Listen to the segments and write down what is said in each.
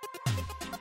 Grasp hot.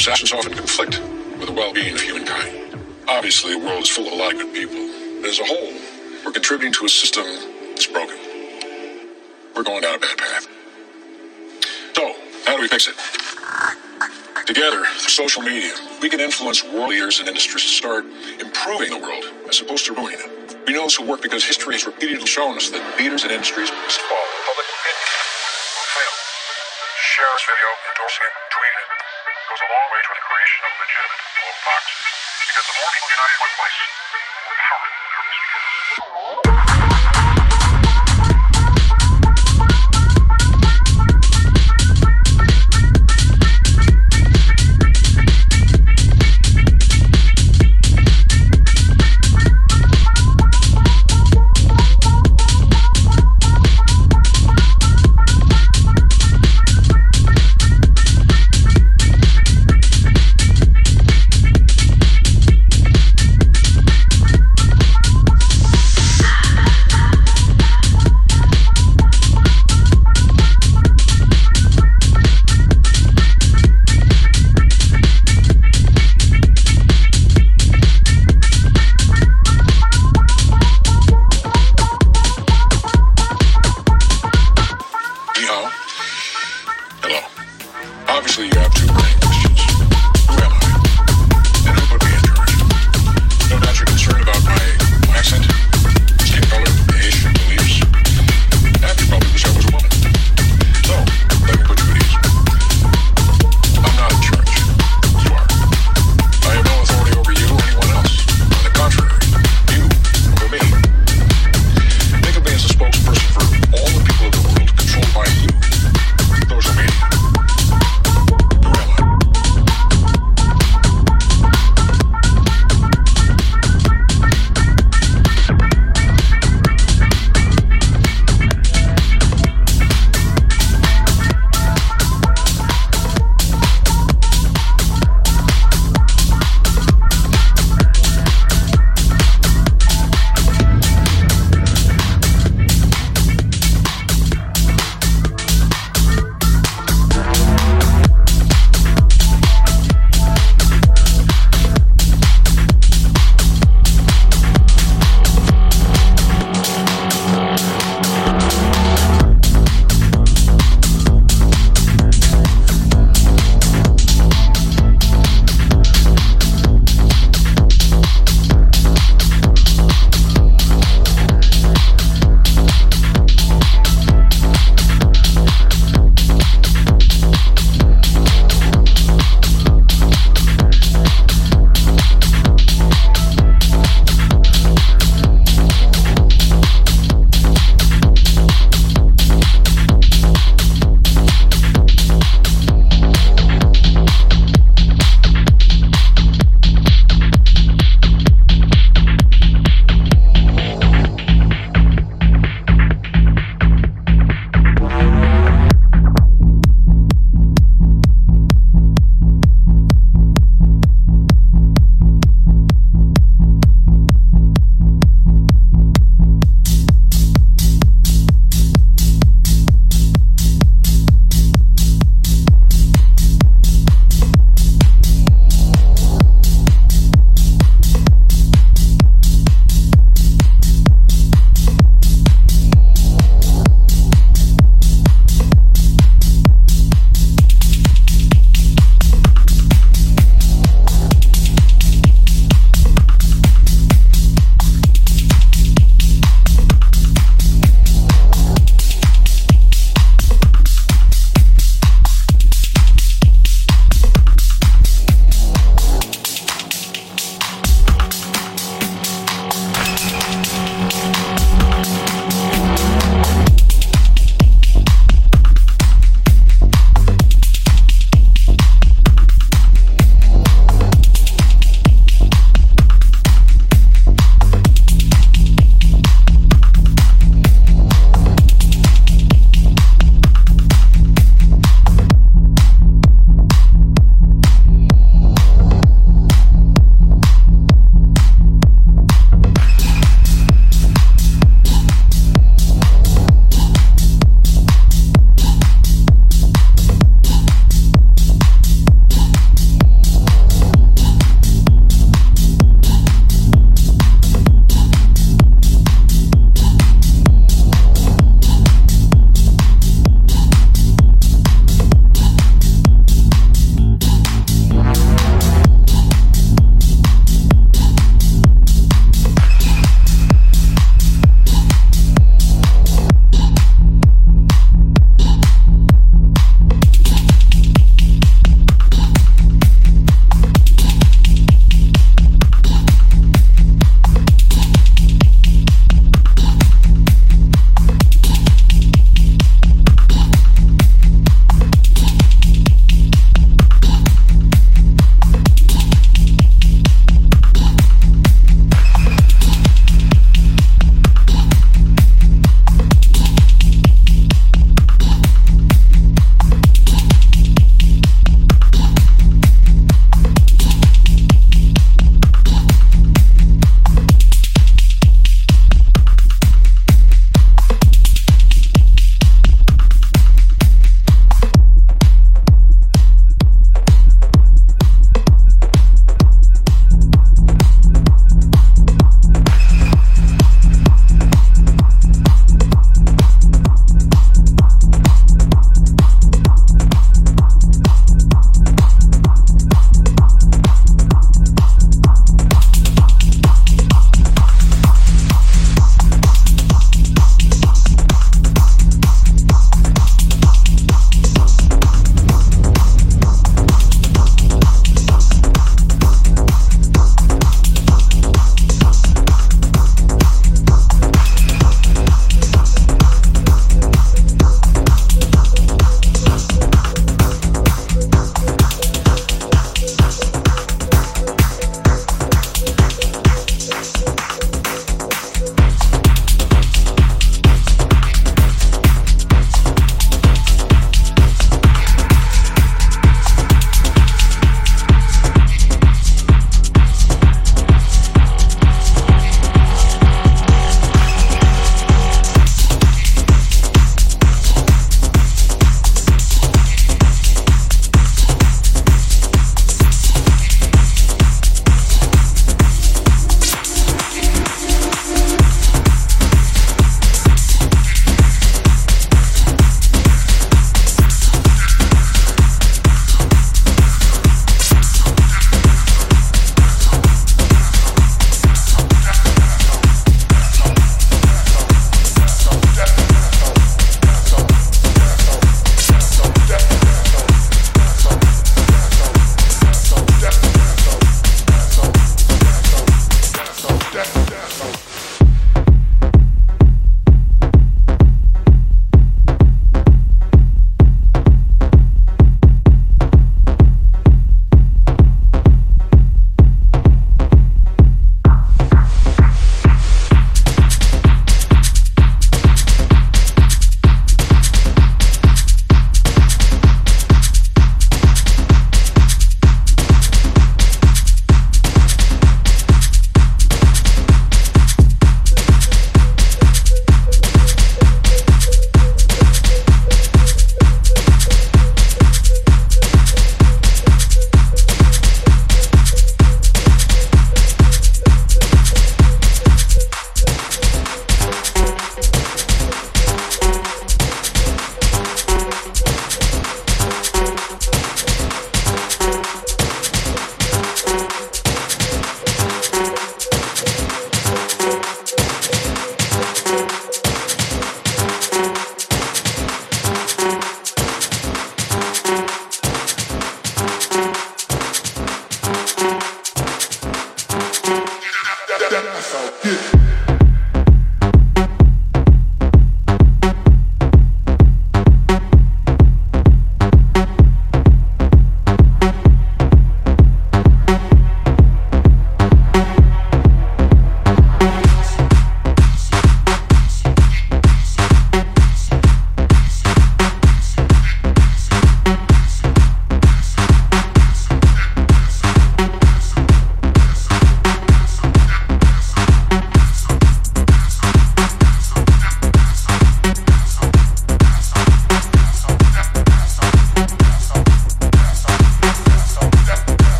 Possessions often conflict with the well being of humankind. Obviously, the world is full of a lot of good people, but as a whole, we're contributing to a system that's broken. We're going down a bad path. So, how do we fix it? Together, through social media, we can influence world leaders and industries to start improving the world as opposed to ruining it. We know this will work because history has repeatedly shown us that leaders and industries must follow public opinion. Share this video, endorse it. Democracy. Because the more people united in one place,